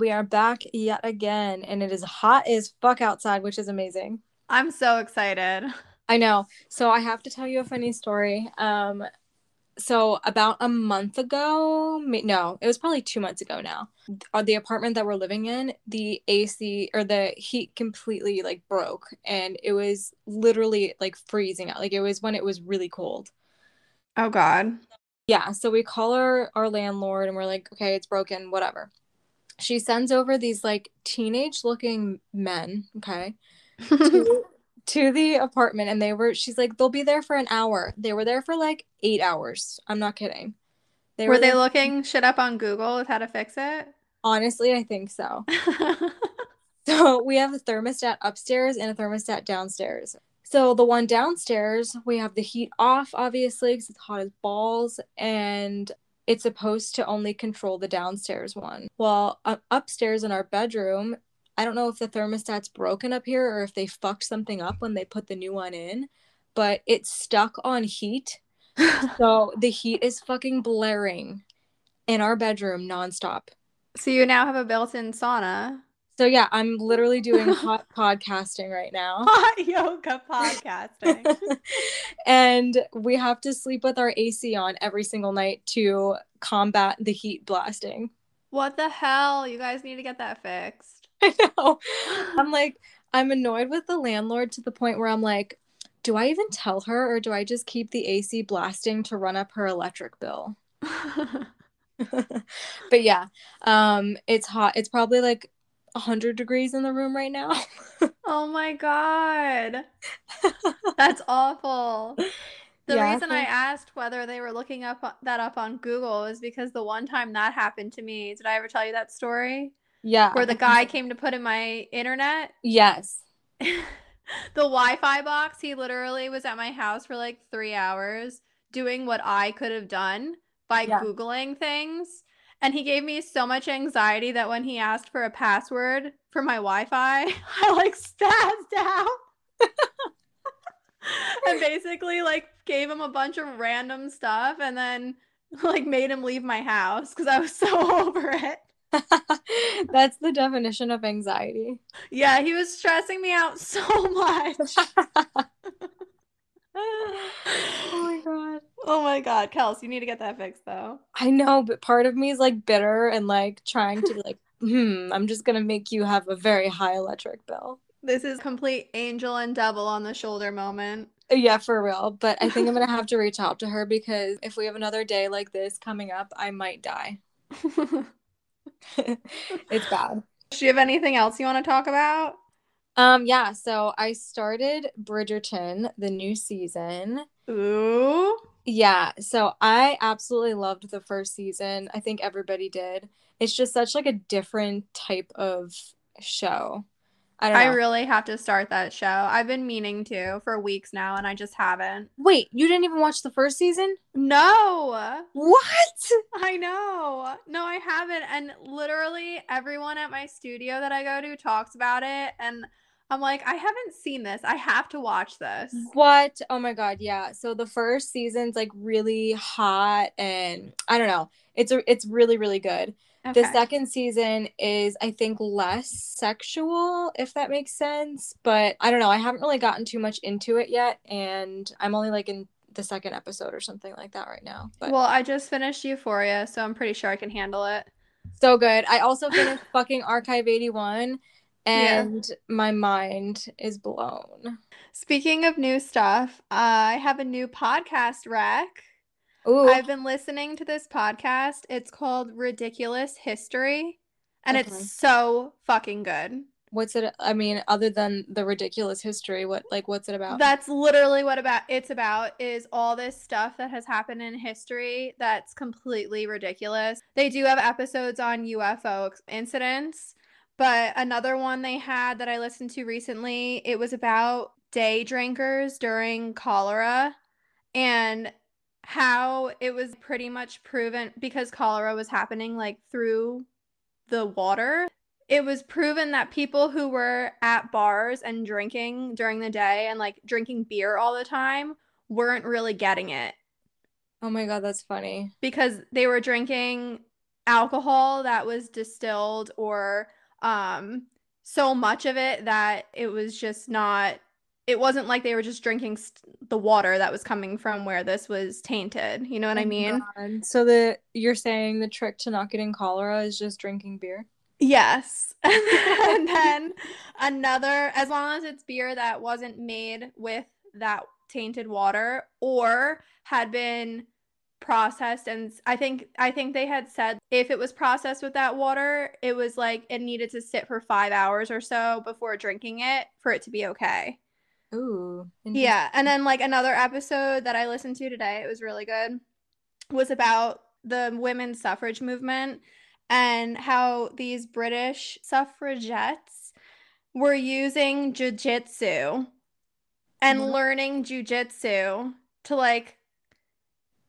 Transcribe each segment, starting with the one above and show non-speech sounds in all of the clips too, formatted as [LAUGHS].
we are back yet again, and it is hot as fuck outside, which is amazing. I'm so excited. I know. So I have to tell you a funny story. Um, so about a month ago, no, it was probably two months ago now. Uh, the apartment that we're living in, the AC or the heat completely like broke, and it was literally like freezing out. Like it was when it was really cold. Oh God. Yeah. So we call our our landlord, and we're like, okay, it's broken, whatever. She sends over these like teenage looking men, okay, to, [LAUGHS] to the apartment and they were she's like they'll be there for an hour. They were there for like eight hours. I'm not kidding. They were, were they looking shit up on google with how to fix it? Honestly i think so. [LAUGHS] So we have a thermostat upstairs and a thermostat downstairs. So the one downstairs we have the heat off obviously because it's hot as balls and it's supposed to only control the downstairs one well uh, upstairs in our bedroom I don't know if the thermostat's broken up here or if they fucked something up when they put the new one in, but it's stuck on heat. [LAUGHS] so the heat is fucking blaring in our bedroom nonstop. So you now have a built-in sauna. So yeah, I'm literally doing [LAUGHS] hot podcasting right now. Hot yoga podcasting. [LAUGHS] and we have to sleep with our AC on every single night to combat the heat blasting. What the hell? You guys need to get that fixed. [LAUGHS] I know. I'm like, I'm annoyed with the landlord to the point where I'm like, do I even tell her or do I just keep the AC blasting to run up her electric bill? but yeah, um, it's hot. It's probably like 100 degrees in the room right now. [LAUGHS] oh my God. [LAUGHS] That's awful. The yeah, reason I. I asked whether they were looking up uh, that up on Google is because the one time that happened to me, did I ever tell you that story? Yeah. Where the guy came to put in my internet. Yes. [LAUGHS] the Wi-Fi box, he literally was at my house for like 3 hours doing what I could have done by yeah. googling things. And he gave me so much anxiety that when he asked for a password for my Wi-Fi, [LAUGHS] I like spazzed out. [LAUGHS] and basically like gave him a bunch of random stuff and then like made him leave my house because I was so [LAUGHS] over it. That's the definition of anxiety. Yeah, he was stressing me out so much. [LAUGHS] oh my god. Oh my god, Kels, you need to get that fixed though. I know, but part of me is like bitter and like trying to be like, [LAUGHS] hmm, I'm just gonna make you have a very high electric bill. This is complete angel and devil on the shoulder moment. Yeah, for real. But I think I'm gonna have to reach out to her because if we have another day like this coming up, I might die. [LAUGHS] it's bad. Do you have anything else you want to talk about? Um, yeah, so I started Bridgerton, the new season. Ooh. Yeah, so I absolutely loved the first season. I think everybody did. It's just such like a different type of show. I, I really have to start that show. I've been meaning to for weeks now and I just haven't. Wait, you didn't even watch the first season? No. What? I know. No, I haven't. And literally everyone at my studio that I go to talks about it and I'm like, I haven't seen this. I have to watch this. What? Oh my god, yeah. So the first season's like really hot and I don't know. It's a, it's really really good. Okay. The second season is, I think, less sexual, if that makes sense. But I don't know. I haven't really gotten too much into it yet. And I'm only like in the second episode or something like that right now. But well, I just finished Euphoria, so I'm pretty sure I can handle it. So good. I also finished [LAUGHS] fucking Archive 81 and yeah. my mind is blown. Speaking of new stuff, I have a new podcast rec. Ooh. I've been listening to this podcast. It's called Ridiculous History, and okay. it's so fucking good. What's it? I mean, other than the ridiculous history, what like what's it about? That's literally what about it's about is all this stuff that has happened in history that's completely ridiculous. They do have episodes on UFO incidents, but another one they had that I listened to recently, it was about day drinkers during cholera and how it was pretty much proven because cholera was happening like through the water. It was proven that people who were at bars and drinking during the day and like drinking beer all the time weren't really getting it. Oh my god, that's funny. Because they were drinking alcohol that was distilled or um so much of it that it was just not it wasn't like they were just drinking st- the water that was coming from where this was tainted you know what Oh i mean God. So the you're saying the trick to not getting cholera is just drinking beer? yes [LAUGHS] and [LAUGHS] then another as long as it's beer that wasn't made with that tainted water or had been processed and i think i think they had said if it was processed with that water it was like it needed to sit for five hours or so before drinking it for it to be okay Ooh. yeah and then like another episode that i listened to today it was really good was about the women's suffrage movement and how these british suffragettes were using jujitsu and What? learning jujitsu to like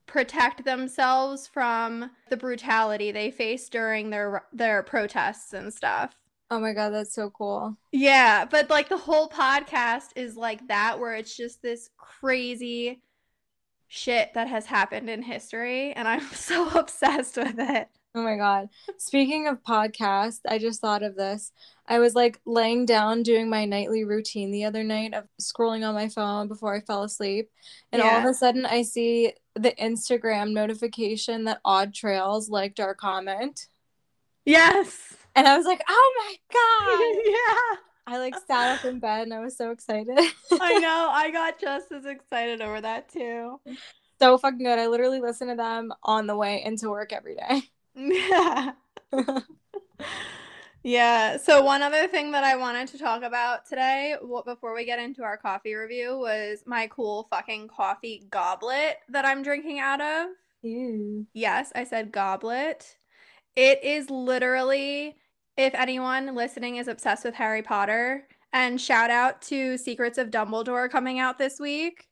protect themselves from the brutality they faced during their their protests and stuff. Oh my god, that's so cool. Yeah, but like the whole podcast is like that where it's just this crazy shit that has happened in history and I'm [LAUGHS] so obsessed with it. Oh my god. Speaking of podcasts, I just thought of this. I was like laying down doing my nightly routine the other night of scrolling on my phone before I fell asleep. And all of a sudden I see the Instagram notification that Odd Trails liked our comment. Yes. And I was like, oh my god. [LAUGHS] yeah. I like sat up in bed and I was so excited. I [LAUGHS] know. I got just as excited over that too. so fucking good. I literally listen to them on the way into work every day. Yeah. [LAUGHS] Yeah. So one other thing that I wanted to talk about today, before we get into our coffee review, was my cool fucking coffee goblet that I'm drinking out of. Ew. Yes, I said goblet. It is literally, if anyone listening is obsessed with Harry Potter, and shout out to Secrets of Dumbledore coming out this week,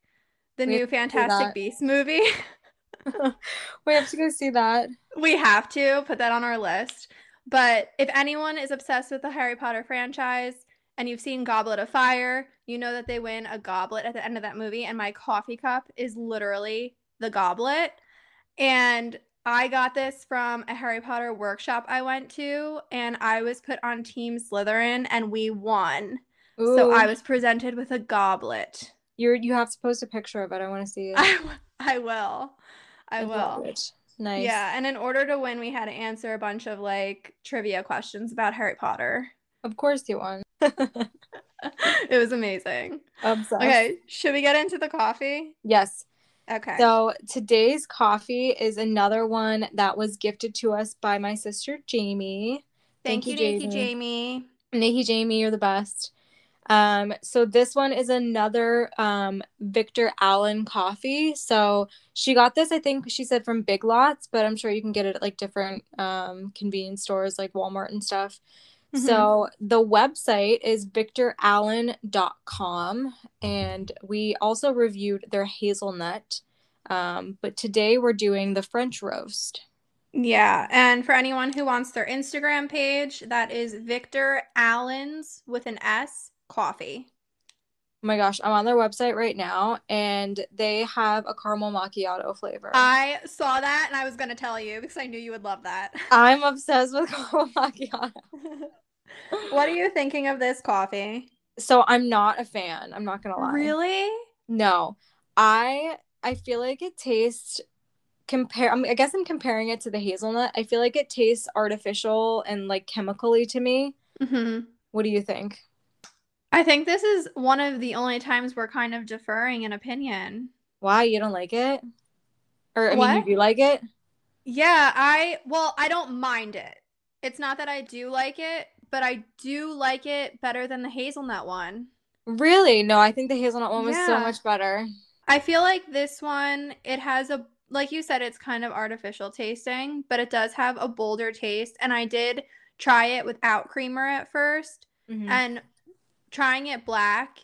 the We new have to do Fantastic. Beasts movie. [LAUGHS] [LAUGHS] we have to go see that. We have to put that on our list. But if anyone is obsessed with the Harry Potter franchise and you've seen Goblet of Fire, you know that they win a goblet at the end of that movie. And my coffee cup is literally the goblet. And I got this from a Harry Potter workshop I went to, and I was put on Team Slytherin, and we won. So I was presented with a goblet. You're you have to post a picture of it. I want to see it. [LAUGHS] I, I will. I will. it. Nice. Yeah, and in order to win, we had to answer a bunch of like trivia questions about Harry Potter. Of course you won. [LAUGHS] [LAUGHS] it was amazing. Obsessed. Okay, should we get into the coffee? Yes. Okay. So today's coffee is another one that was gifted to us by my sister Jamie. Thank, thank you, Nikki Jamie. Nikki Jamie, you're the best. Um, so this one is another um Victor Allen coffee. So she got this, I think she said from Big Lots, but I'm sure you can get it at like different um convenience stores like Walmart and stuff. Mhm. So the website is victorallen.com and we also reviewed their hazelnut. Um, but today we're doing the French roast. Yeah, and for anyone who wants their Instagram page, that is Victor Allen's with an S coffee. Oh my gosh, I'm on their website right now and they have a caramel macchiato flavor. I saw that and I was gonna tell you because I knew you would love that. I'm obsessed with [LAUGHS] caramel macchiato. [LAUGHS] what are you thinking of this coffee? So I'm not a fan. I'm not gonna lie. Really? No. I I feel like it tastes compare I, mean, I guess I'm comparing it to the hazelnut. I feel like it tastes artificial and like chemically to me. hmm What do you think? I think this is one of the only times we're kind of deferring an opinion. Why you don't like it? Or I mean, What? you do like it? Yeah, I well, I don't mind it. It's not that I do like it, but I do like it better than the hazelnut one. Really? No, I think the hazelnut one was so much better. I feel like this one, it has a like you said, it's kind of artificial tasting, but it does have a bolder taste. And I did try it without creamer at first. Mhm. And trying it black,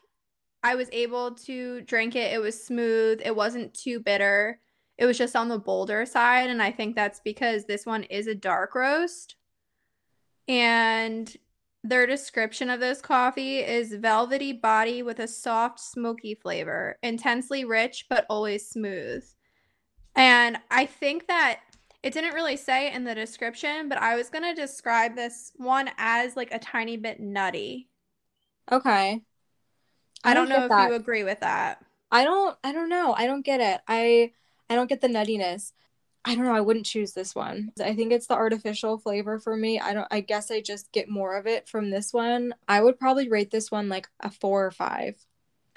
I was able to drink it. It was smooth. It wasn't too bitter. It was just on the bolder side. And I think that's because this one is a dark roast. And their description of this coffee is velvety body with a soft, smoky flavor, intensely rich, but always smooth. And I think that It didn't really say in the description, but I was going to describe this one as like a tiny bit nutty. Okay. I, don't, get know if that. you agree with that. I don't I don't know. I don't get it. I I don't get the nuttiness. I don't know. I wouldn't choose this one. I think it's the artificial flavor for me. I don't I guess I just get more of it from this one. I would probably rate this one like a 4 or 5.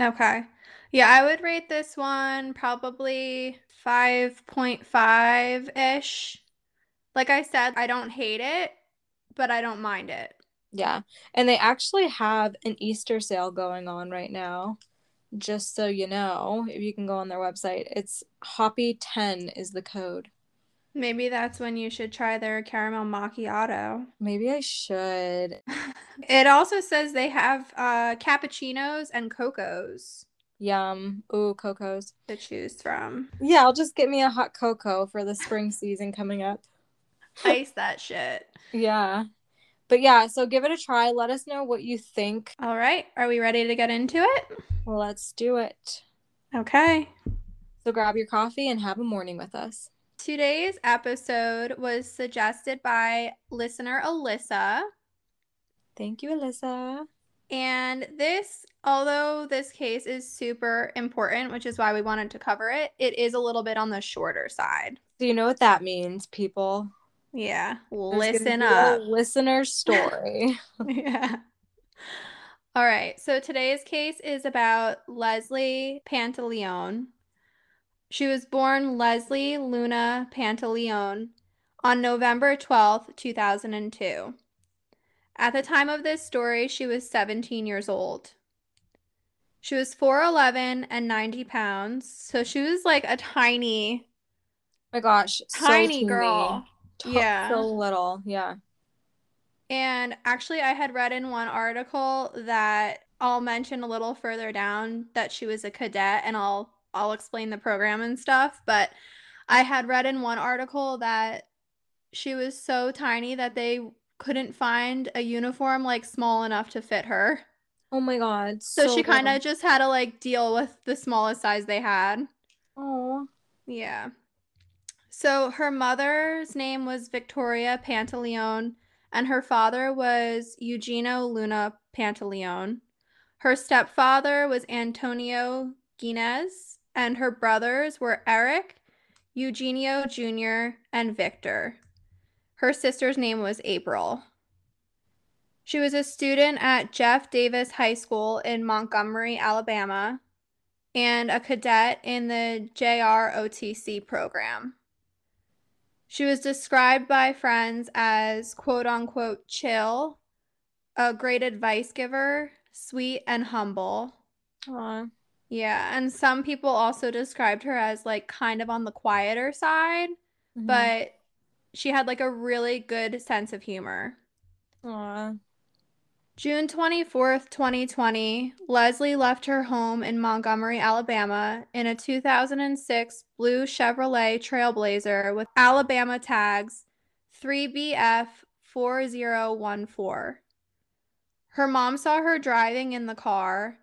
Okay. Yeah, I would rate this one probably 5.5 ish. Like I said, I don't hate it, but I don't mind it. Yeah. And they actually have an Easter sale going on right now. Just so you know, if you can go on their website, it's Hoppy10 is the code. Maybe that's when you should try their caramel macchiato. Maybe I should. [LAUGHS] It also says they have uh, cappuccinos and cocos Yum. Ooh, cocos. to choose from. Yeah, I'll just get me a hot cocoa for the spring season coming up. Ice [LAUGHS] that shit. Yeah. But yeah, so give it a try. Let us know what you think. All right, are we ready to get into it? Let's do it. Okay. So grab your coffee and have a morning with us. Today's episode was suggested by listener Alyssa. Thank you, Alyssa. And this, although this case is super important, which is why we wanted to cover it, it is a little bit on the shorter side. Do you know what that means, people? Yeah. Listen up. listener story. [LAUGHS] [LAUGHS] yeah. All right. So today's case is about Leslie Pantaleone. She was born Leslie Luna Pantaleone on November 12th, 2002. At the time of this story, she was 17 years old. She was 4'11 and 90 pounds. So she was like a tiny, oh my gosh, tiny teeny. girl. Yeah. So little. Yeah. And actually, I had read in one article that I'll mention a little further down that she was a cadet, and I'll I'll explain the program and stuff. But I had read in one article that she was so tiny that they couldn't find a uniform like small enough to fit her. Oh my god. So, she kind of just had to like deal with the smallest size they had. Oh. Yeah. So her mother's name was Victoria Pantaleone, and her father was Eugenio Luna Pantaleone. Her stepfather was Antonio Guinez, and her brothers were Eric, Eugenio Jr., and Victor. Her sister's name was April. She was a student at Jeff Davis High School in Montgomery, Alabama, and a cadet in the JROTC program. She was described by friends as quote unquote chill, a great advice giver, sweet, and humble. Aw. Yeah, and some people also described her as like kind of on the quieter side, Mhm. but she had like a really good sense of humor. Aw. June 24th, 2020, Leslie left her home in Montgomery, Alabama in a 2006 blue Chevrolet Trailblazer with Alabama tags 3BF4014. Her mom saw her driving in the car,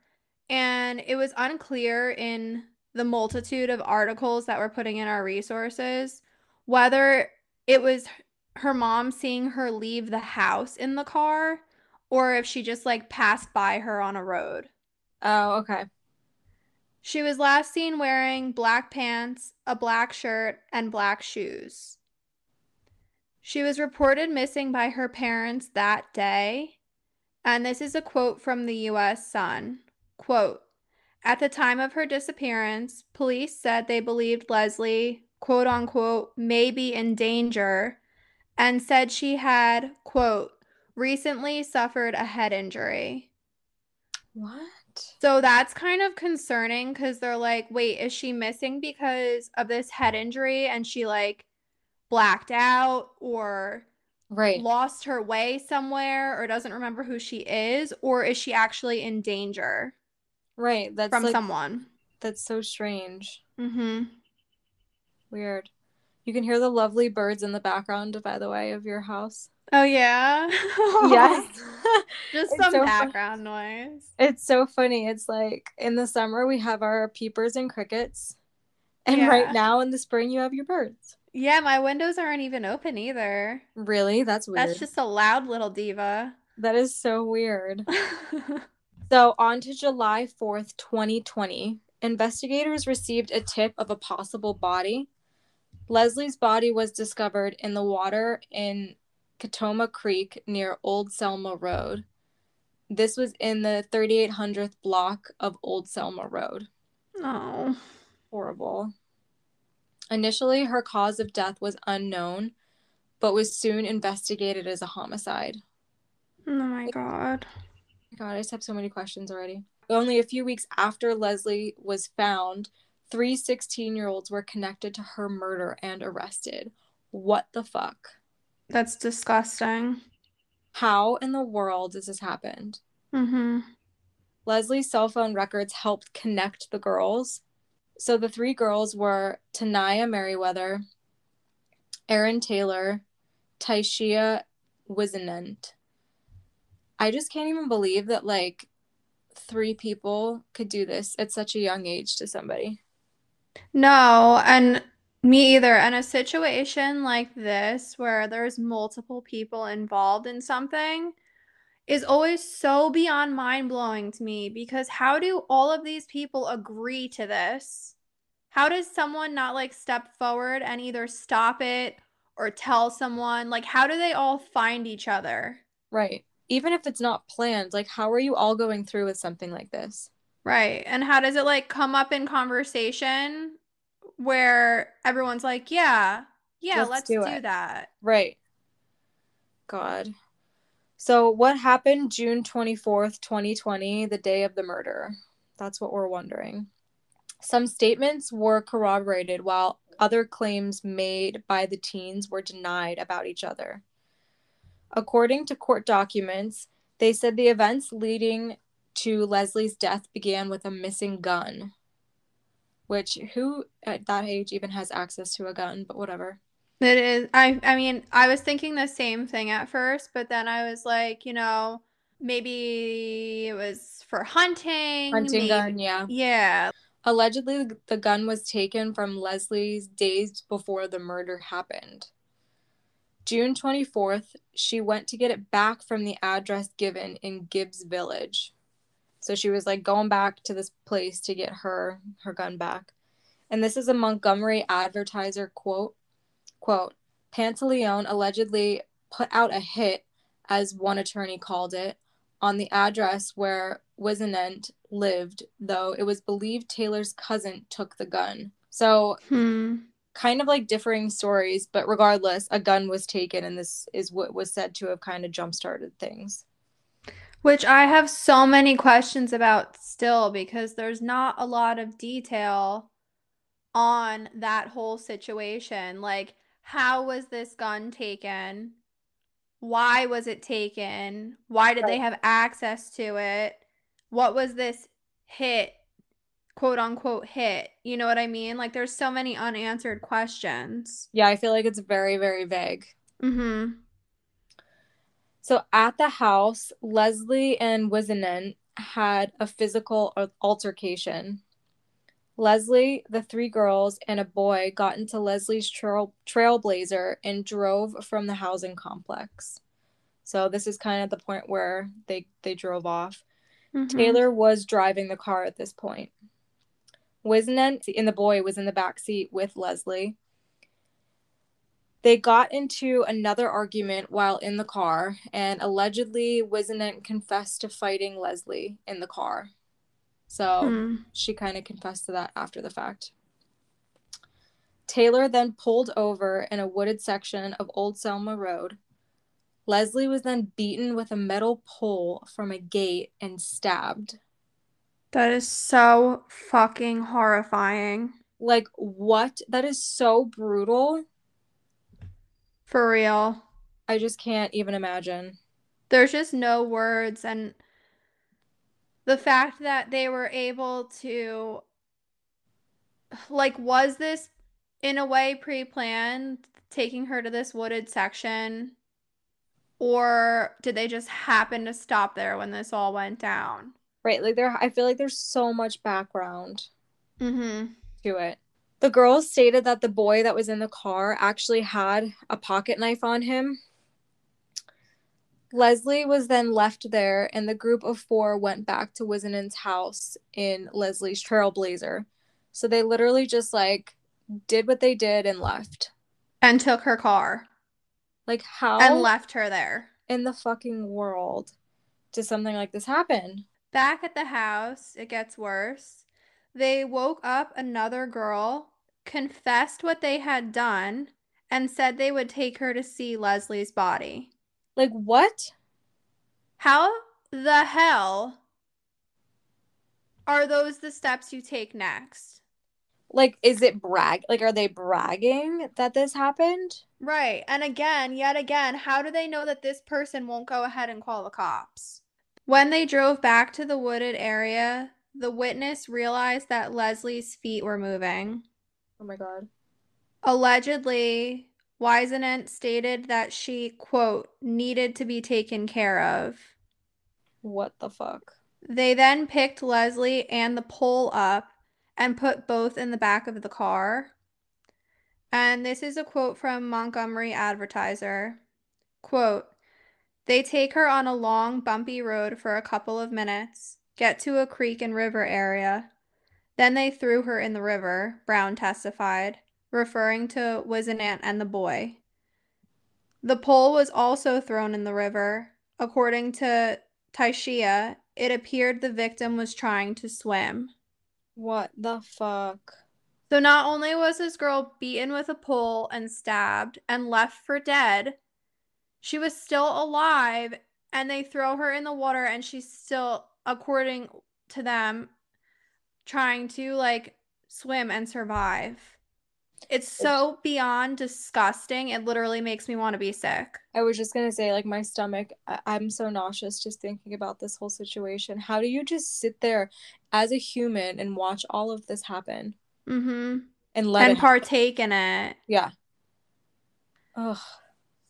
and it was unclear in the multitude of articles that we're putting in our resources whether it was her mom seeing her leave the house in the car or if she just like passed by her on a road. Oh, okay. She was last seen wearing black pants, a black shirt, and black shoes. She was reported missing by her parents that day. And this is a quote from the US Sun. Quote, at the time of her disappearance, police said they believed Leslie, quote unquote, may be in danger and said she had, quote, recently suffered a head injury. What? So that's kind of concerning because they're like, wait, is she missing because of this head injury and she like blacked out or Right. lost her way somewhere or doesn't remember who she is? Or is she actually in danger Right. That's from like someone? that's so strange. Mm-hmm. Weird. You can hear the lovely birds in the background, by the way, of your house. Oh, yeah. Yes. [LAUGHS] Just It's some so fun- background noise. It's so funny. It's like in the summer we have our peepers and crickets. And right now in the spring you have your birds. Yeah, my windows aren't even open either. Really? That's weird. That's just a loud little diva. That is so weird. [LAUGHS] so, on to July 4th, 2020, investigators received a tip of a possible body. Leslie's body was discovered in the water in Catoma Creek near Old Selma Road. This was in the 3800th block of Old Selma Road. Oh. Horrible. Initially, her cause of death was unknown, but was soon investigated as a homicide. Oh my god. God, I just have so many questions already. Only a few weeks after Leslie was found, three 16 year olds were connected to her murder and arrested. What the fuck? That's disgusting. How in the world does this happened? Mm-hmm. Leslie's cell phone records helped connect the girls. So the three girls were Tanaya Merriweather, Erin Taylor, Tyshia Wisenant. I just can't even believe that like three people could do this at such a young age to somebody. No, and me either. And a situation like this where there's multiple people involved in something is always so beyond mind blowing to me because how do all of these people agree to this? How does someone not like step forward and either stop it or tell someone? Like, how do they all find each other? Right. Even if it's not planned, like, how are you all going through with something like this? Right. And how does it like come up in conversation where everyone's like, yeah, yeah, let's, let's do, do that? Right. God. So, what happened June 24th, 2020, the day of the murder? That's what we're wondering. Some statements were corroborated while other claims made by the teens were denied about each other. According to court documents, they said the events leading to Leslie's death began with a missing gun. Which who at that age even has access to a gun, but whatever. It is I I mean, I was thinking the same thing at first, but then I was like, you know, maybe it was for hunting. Hunting maybe, gun, yeah. Yeah. Allegedly, the gun was taken from Leslie's days before the murder happened. June 24th, she went to get it back from the address given in Gibbs Village. So she was like going back to this place to get her her gun back. And this is a Montgomery advertiser quote Quote, Pantaleone allegedly put out a hit, as one attorney called it, on the address where Wisenant lived, though it was believed Taylor's cousin took the gun. So, hmm. kind of like differing stories, but regardless, a gun was taken, and this is what was said to have kind of jump started things. Which I have so many questions about still because there's not a lot of detail on that whole situation. Like, how was this gun taken? Why was it taken? Why did right. they have access to it? What was this hit, quote unquote hit? You know what I mean? Like there's so many unanswered questions. Yeah, I feel like it's very, very vague. Mm-hmm. So at the house, Leslie and Wisenant had a physical altercation. Leslie, the three girls, and a boy got into Leslie's trail- trailblazer and drove from the housing complex. So this is kind of the point where they they drove off. Mm-hmm. Taylor was driving the car at this point. Wisenant and the boy was in the back seat with Leslie. They got into another argument while in the car, and allegedly Wisenant confessed to fighting Leslie in the car. So hmm. she kind of confessed to that after the fact. Taylor then pulled over in a wooded section of Old Selma Road. Leslie was then beaten with a metal pole from a gate and stabbed. That is so fucking horrifying. Like, what? That is so brutal. For real. I just can't even imagine. There's just no words. And the fact that they were able to like was this in a way pre-planned taking her to this wooded section or did they just happen to stop there when this all went down right like there i feel like there's so much background mm-hmm. to it The girls stated that the boy that was in the car actually had a pocket knife on him. Leslie was then left there, and the group of four went back to Wisenant's house in Leslie's Trailblazer. So they literally just like did what they did and left. And took her car. Like, how and left her there. in the fucking world did something like this happen? Back at the house, it gets worse. They woke up another girl, confessed what they had done, and said they would take her to see Leslie's body. Like, what? How the hell are those the steps you take next? Like, is it brag? Like, are they bragging that this happened? Right. And again, yet again, how do they know that this person won't go ahead and call the cops? When they drove back to the wooded area, the witness realized that Leslie's feet were moving. Oh my god. Allegedly, Wisenant stated that she, quote, needed to be taken care of. What the fuck? They then picked Leslie and the pole up and put both in the back of the car. And this is a quote from Montgomery Advertiser. Quote, they take her on a long, bumpy road for a couple of minutes, get to a creek and river area. Then they threw her in the river, Brown testified, referring to Wisenant and the boy. The pole was also thrown in the river. According to Tyshia, it appeared the victim was trying to swim. What the fuck? So not only was this girl beaten with a pole and stabbed and left for dead, she was still alive and they throw her in the water and she's still according to them trying to like swim and survive. It's so beyond disgusting. It literally makes me want to be sick. I was just gonna say, like, my stomach, I- I'm so nauseous just thinking about this whole situation. How do you just sit there as a human and watch all of this happen Mm-hmm. and let And partake in it. Yeah. Ugh.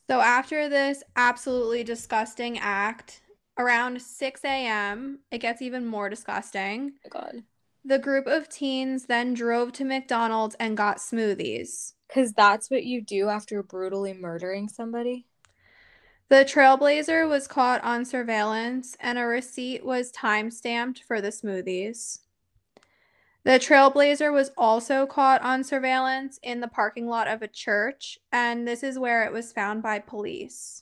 So after this absolutely disgusting act, around 6 a.m., it gets even more disgusting. my God. The group of teens then drove to McDonald's and got smoothies. Because that's what you do after brutally murdering somebody. The Trailblazer was caught on surveillance and a receipt was time stamped for the smoothies. The Trailblazer was also caught on surveillance in the parking lot of a church, and this is where it was found by police.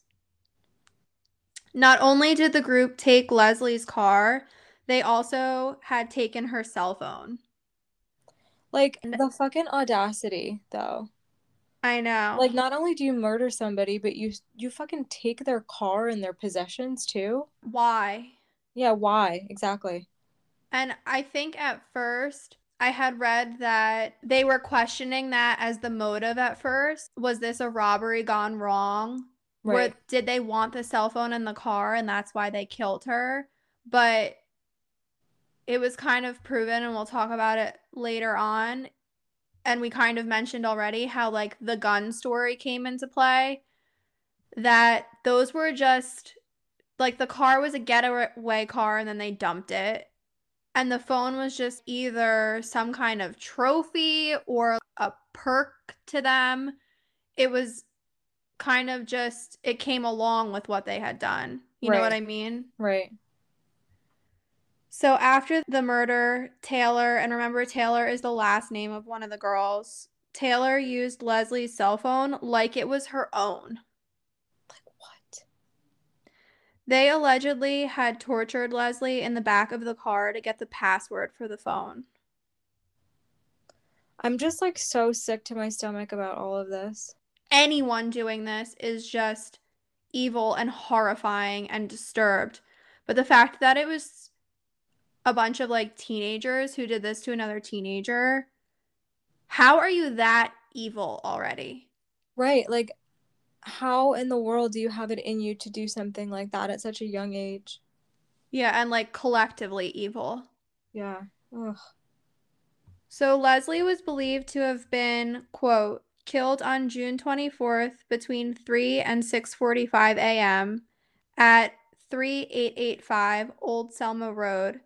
Not only did the group take Leslie's car, they also had taken her cell phone. Like, the fucking audacity, though. I know. Like, not only do you murder somebody, but you you fucking take their car and their possessions too. why? Yeah, why exactly? And I think at first I had read that they were questioning that as the motive at first. Was this a robbery gone wrong? Right. Or did they want the cell phone in the car and that's why they killed her? But it was kind of proven, and we'll talk about it later on. And we kind of mentioned already how, like, the gun story came into play. That those were just like the car was a getaway car and then they dumped it. And the phone was just either some kind of trophy or a perk to them. It was kind of just, it came along with what they had done. You know what I mean? Right. So after the murder, Taylor, and remember, Taylor is the last name of one of the girls, Taylor used Leslie's cell phone like it was her own. Like what? They allegedly had tortured Leslie in the back of the car to get the password for the phone. I'm just like so sick to my stomach about all of this. Anyone doing this is just evil and horrifying and disturbed. But the fact that it was a bunch of like teenagers who did this to another teenager, how are you that evil already? Right. Like, how in the world do you have it in you to do something like that at such a young age? Yeah, and like collectively evil. Yeah. Ugh. So Leslie was believed to have been, quote, killed on June 24th between 3 and 6:45 a.m. at 3885 Old Selma Road,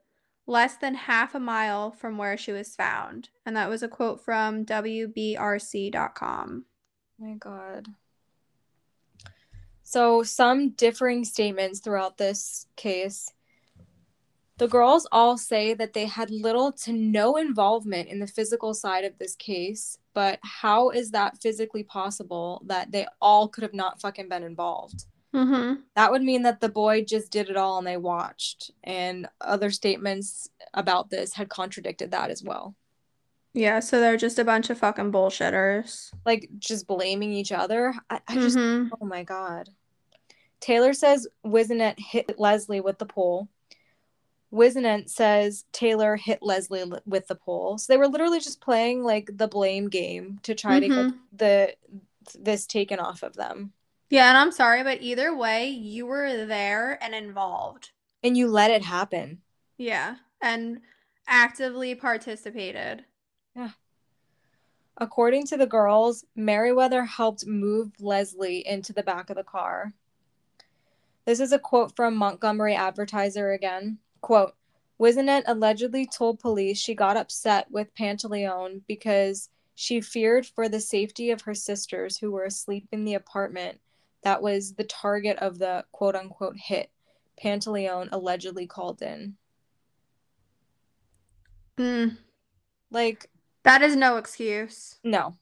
less than half a mile from where she was found. And that was a quote from WBRC.com. my god. So, some differing statements throughout this case. The girls all say that they had little to no involvement in the physical side of this case, but how is that physically possible that they all could have not fucking been involved? Mm-hmm. That would mean that the boy just did it all and they watched, and other statements about this had contradicted that as well. Yeah, so they're just a bunch of fucking bullshitters. Like just blaming each other. I, I just Mhm. Oh my god. Taylor says Wisenant hit Leslie with the pole. Wisenant says Taylor hit Leslie li- with the pole. So they were literally just playing like the blame game to try to Mhm. get the this taken off of them. Yeah, and I'm sorry, but either way, you were there and involved. And you let it happen. Yeah, and actively participated. Yeah. According to the girls, Meriwether helped move Leslie into the back of the car. This is a quote from Montgomery Advertiser again. Quote, Wisenant allegedly told police she got upset with Pantaleone because she feared for the safety of her sisters who were asleep in the apartment that was the target of the quote unquote hit Pantaleone allegedly called in. Mm, Like, that is no excuse. no.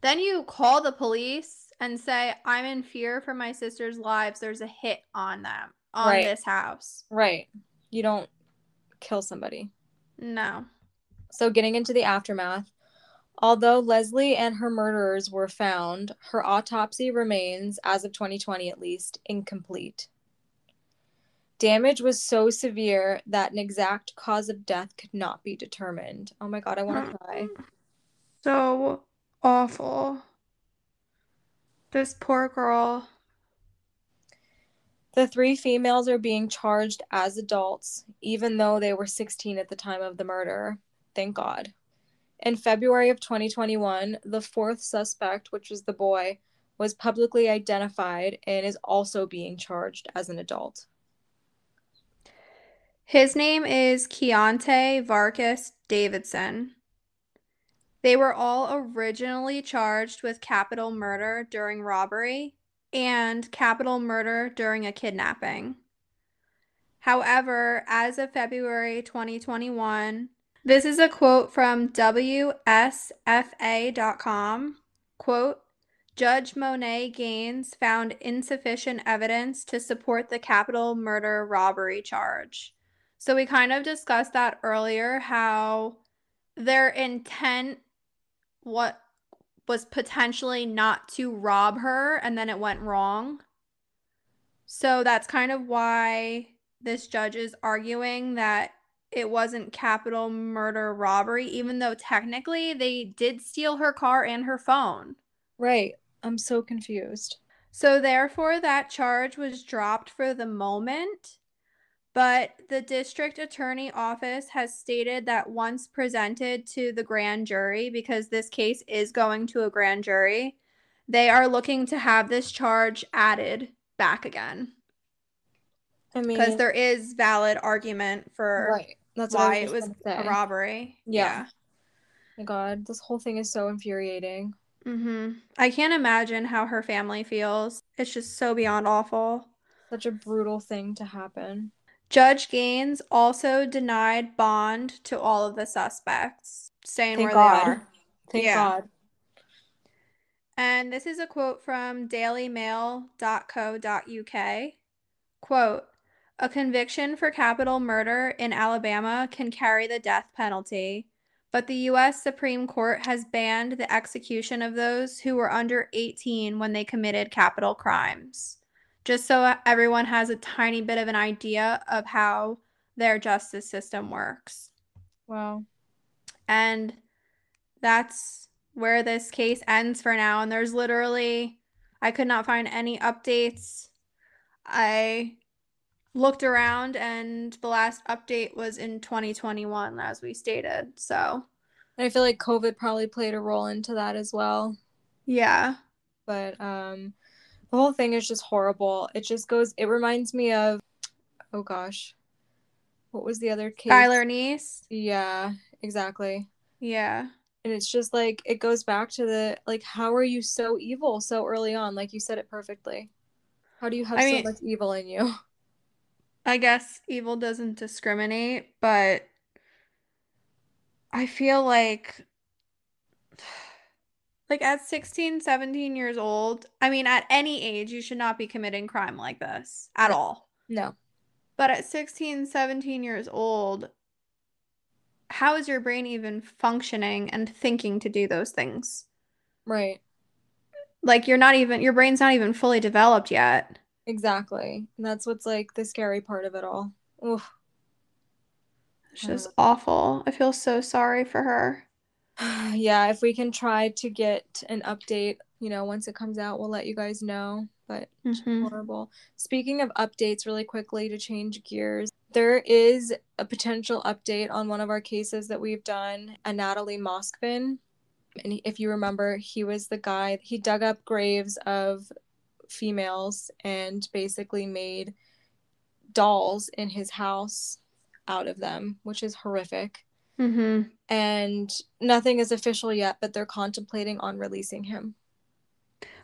Then you call the police and say, I'm in fear for my sister's lives. There's a hit on them, on Right. this house. Right. You don't kill somebody. No. So, getting into the aftermath, although Leslie and her murderers were found, her autopsy remains, as of 2020 at least, incomplete. Damage was so severe that an exact cause of death could not be determined. Oh my god, I want to mm. cry. So awful. This poor girl. The three females are being charged as adults, even though they were 16 at the time of the murder. Thank God. In February of 2021, the fourth suspect, which was the boy, was publicly identified and is also being charged as an adult. His name is Keontae Vargas Davidson. They were all originally charged with capital murder during robbery and capital murder during a kidnapping. However, as of February 2021, this is a quote from WSFA.com. Quote, Judge Monet Gaines found insufficient evidence to support the capital murder robbery charge. So we kind of discussed that earlier how their intent what was potentially not to rob her and then it went wrong. So that's kind of why this judge is arguing that it wasn't capital murder robbery even though technically they did steal her car and her phone. Right. I'm so confused. So, therefore, that charge was dropped for the moment. But the district attorney office has stated that once presented to the grand jury, because this case is going to a grand jury, they are looking to have this charge added back again. I mean, Because there is valid argument for right. That's why it was a robbery. Yeah. My God, this whole thing is so infuriating. hmm I can't imagine how her family feels. It's just so beyond awful. Such a brutal thing to happen. Judge Gaines also denied bond to all of the suspects, staying Thank where God. they are. Thank Yeah. God. And this is a quote from dailymail.co.uk. Quote, a conviction for capital murder in Alabama can carry the death penalty, but the U.S. Supreme Court has banned the execution of those who were under 18 when they committed capital crimes. Just so everyone has a tiny bit of an idea of how their justice system works. Wow. And that's where this case ends for now. And there's literally, I could not find any updates. I looked around, and the last update was in 2021, as we stated. So, And I feel like COVID probably played a role into that as well. yeah. But um the whole thing is just horrible. It just goes it reminds me of oh gosh. what was the other case? Skylar Neese. Yeah, exactly. Yeah. And it's just like it goes back to the like how are you so evil so early on? Like you said it perfectly. How do you have I so mean- much evil in you? [LAUGHS] I guess evil doesn't discriminate, but I feel like [SIGHS] like at 16, 17 years old, I mean at any age you should not be committing crime like this at all. No. But at 16, 17 years old, how is your brain even functioning and thinking to do those things? Right. Like you're not even your brain's not even fully developed yet. Exactly. And that's what's like the scary part of it all. Oof. It's just awful. I feel so sorry for her. [SIGHS] yeah, if we can try to get an update, you know, once it comes out, we'll let you guys know. But Mhm. horrible. Speaking of updates, really quickly to change gears, there is a potential update on one of our cases that we've done, Anatoly Moskvin. And if you remember, he was the guy, he dug up graves of females and basically made dolls in his house out of them, which is horrific. Mhm. And nothing is official yet, but they're contemplating on releasing him.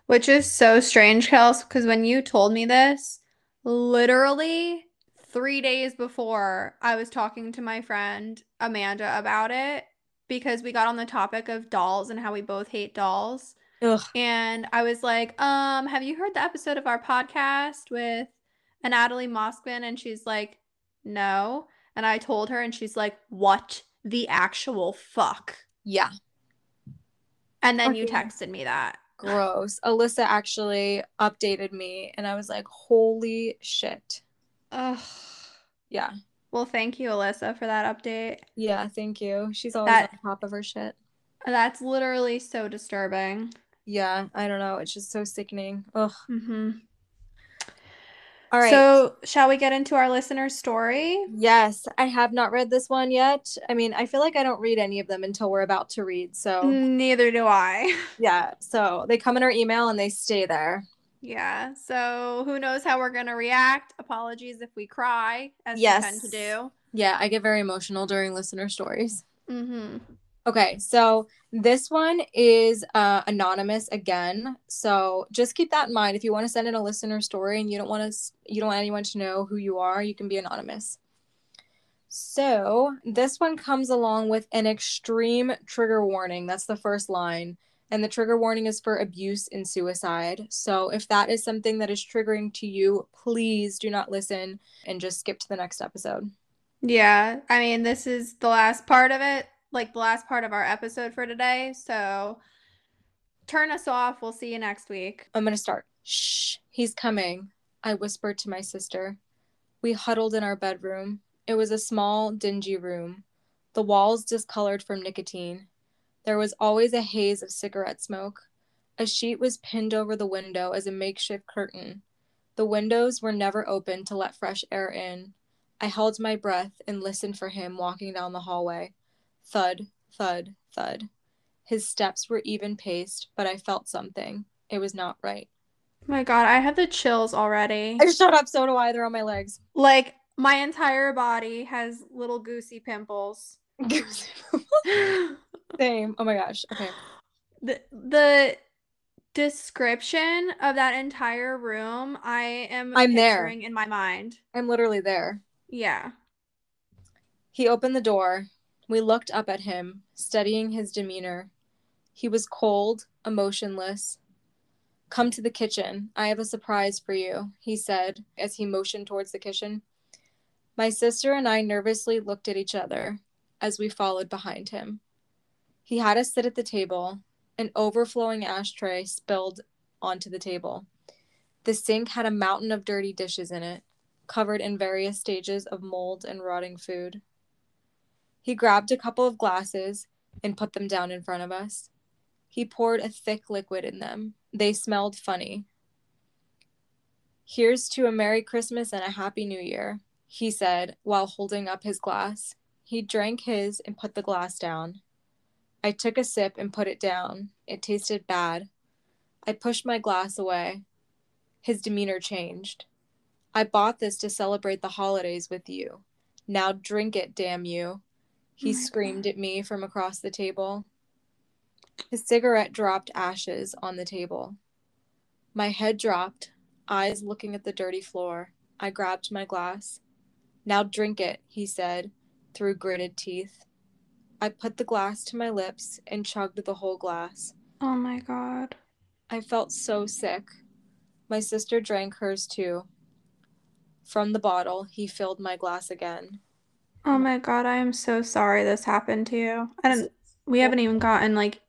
Which is so strange, Kels, because when you told me this, literally three days before, I was talking to my friend Amanda about it because we got on the topic of dolls and how we both hate dolls. Ugh. And I was like, um, have you heard the episode of our podcast with Natalie Moskvin? And she's like, no. And I told her, and she's like, what the actual fuck? Yeah. And then you texted me that. Gross. Alyssa actually updated me and I was like, holy shit. Ugh. Yeah. Well, thank you, Alyssa, for that update. Yeah, thank you. She's always That- on top of her shit. That's literally so disturbing. Yeah, I don't know. It's just so sickening. Ugh. Mm-hmm. All right. So, shall we get into our listener story? yes, I have not read this one yet. I mean, I feel like I don't read any of them until we're about to read. So, Neither do I. [LAUGHS] yeah. So they come in our email and they stay there. Yeah. So, who knows how we're going to react? Apologies if we cry, as we tend to do. Yeah, I get very emotional during listener stories. Mm-hmm. Okay, so this one is uh, anonymous again. So just keep that in mind. If you want to send in a listener story and you don't want to, you don't want anyone to know who you are, you can be anonymous. So this one comes along with an extreme trigger warning. That's the first line. And the trigger warning is for abuse and suicide. So if that is something that is triggering to you, please do not listen and just skip to the next episode. Yeah. I mean, this is the last part of it, like the last part of our episode for today. So, turn us off. We'll see you next week. I'm gonna start. Shh, he's coming. I whispered to my sister. We huddled in our bedroom. It was a small, dingy room, the walls discolored from nicotine. There was always a haze of cigarette smoke. A sheet was pinned over the window as a makeshift curtain. The windows were never opened to let fresh air in. I held my breath and listened for him walking down the hallway. Thud, thud, thud. His steps were even paced, but I felt something. It was not right. Oh my God, I have the chills already. I shut up, so do I. They're on my legs. Like, my entire body has little goosey pimples. Goosey pimples. [LAUGHS] Same. Oh my gosh. Okay. the the description of that entire room, I am I'm there. in my mind. I'm literally there. Yeah. He opened the door. We looked up at him, studying his demeanor. He was cold, emotionless. Come to the kitchen. I have a surprise for you, he said as he motioned towards the kitchen. My sister and I nervously looked at each other as we followed behind him. He had us sit at the table. An overflowing ashtray spilled onto the table. The sink had a mountain of dirty dishes in it, covered in various stages of mold and rotting food. He grabbed a couple of glasses and put them down in front of us. He poured a thick liquid in them. They smelled funny. Here's to a Merry Christmas and a Happy New Year, he said while holding up his glass. He drank his and put the glass down. I took a sip and put it down. It tasted bad. I pushed my glass away. His demeanor changed. I bought this to celebrate the holidays with you. Now drink it, damn you. He Oh screamed at me from across the table. His cigarette dropped ashes on the table. My head dropped, eyes looking at the dirty floor. I grabbed my glass. Now drink it, he said, through gritted teeth. I put the glass to my lips and chugged the whole glass. Oh my god. I felt so sick. My sister drank hers too. From the bottle, he filled my glass again. Oh my god, I am so sorry this happened to you. I don't we haven't even gotten like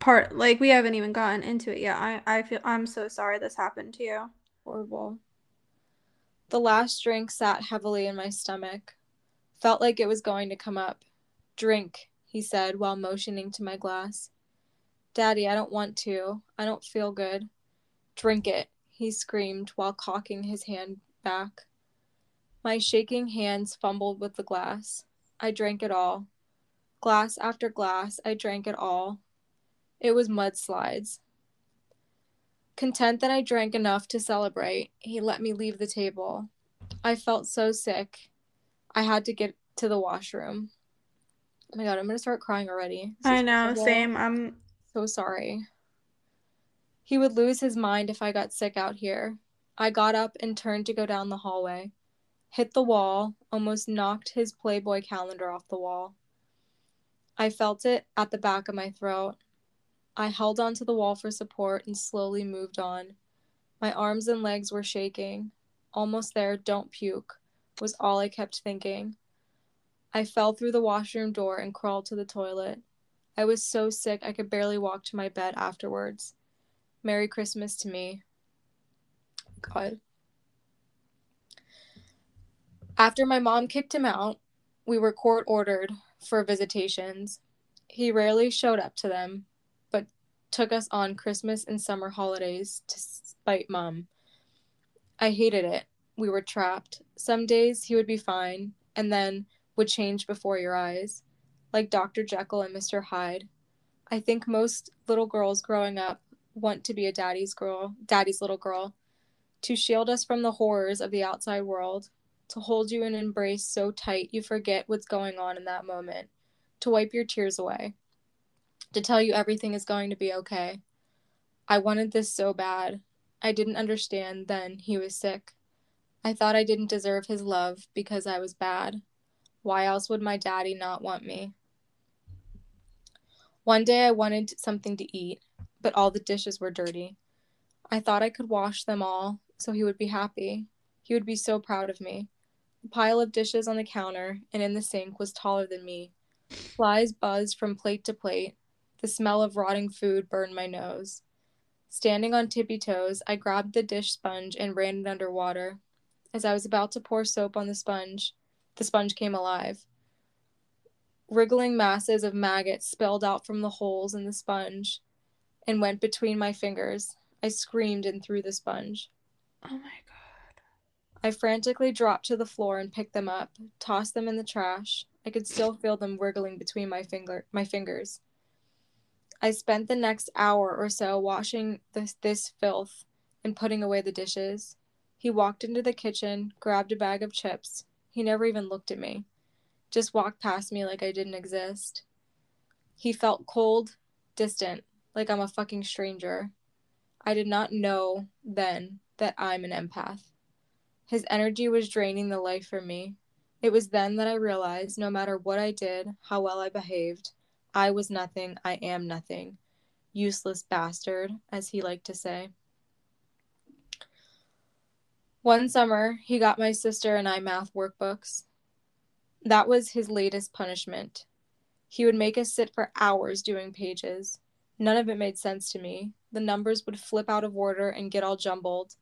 part like we haven't even gotten into it yet. I I feel I'm so sorry this happened to you. Horrible. The last drink sat heavily in my stomach. Felt like it was going to come up. Drink, he said while motioning to my glass. Daddy, I don't want to. I don't feel good. Drink it, he screamed while cocking his hand back. My shaking hands fumbled with the glass. I drank it all. Glass after glass, I drank it all. It was mudslides. Content that I drank enough to celebrate, he let me leave the table. I felt so sick. I had to get to the washroom. Oh my god, I'm gonna start crying already. This I know, horrible. same. I'm So sorry. He would lose his mind if I got sick out here. I got up and turned to go down the hallway. Hit the wall, almost knocked his Playboy calendar off the wall. I felt it at the back of my throat. I held onto the wall for support and slowly moved on. My arms and legs were shaking. Almost there, don't puke, was all I kept thinking. I fell through the washroom door and crawled to the toilet. I was so sick I could barely walk to my bed afterwards. Merry Christmas to me. God. After my mom kicked him out, we were court ordered for visitations. He rarely showed up to them, but took us on Christmas and summer holidays to spite mom. I hated it. We were trapped. Some days he would be fine, and then would change before your eyes, like Dr. Jekyll and Mr. Hyde. I think most little girls growing up want to be a daddy's girl, daddy's little girl, to shield us from the horrors of the outside world, to hold you in an embrace so tight you forget what's going on in that moment, to wipe your tears away, to tell you everything is going to be okay. I wanted this so bad. I didn't understand then he was sick. I thought I didn't deserve his love because I was bad. Why else would my daddy not want me? One day I wanted something to eat, but all the dishes were dirty. I thought I could wash them all so he would be happy. He would be so proud of me. Pile of dishes on the counter and in the sink was taller than me. Flies buzzed from plate to plate. The smell of rotting food burned my nose. Standing on tippy toes, I grabbed the dish sponge and ran it under water. As I was about to pour soap on the sponge, the sponge came alive. Wriggling masses of maggots spilled out from the holes in the sponge and went between my fingers. I screamed and threw the sponge. Oh my. I frantically dropped to the floor and picked them up, tossed them in the trash. I could still feel them wriggling between my finger my fingers. I spent the next hour or so washing this, this filth and putting away the dishes. He walked into the kitchen, grabbed a bag of chips. He never even looked at me, just walked past me like I didn't exist. He felt cold, distant, like I'm a fucking stranger. I did not know then that I'm an empath. His energy was draining the life from me. It was then that I realized no matter what I did, how well I behaved, I was nothing, I am nothing. Useless bastard, as he liked to say. One summer, he got my sister and I math workbooks. That was his latest punishment. He would make us sit for hours doing pages. None of it made sense to me. The numbers would flip out of order and get all jumbled.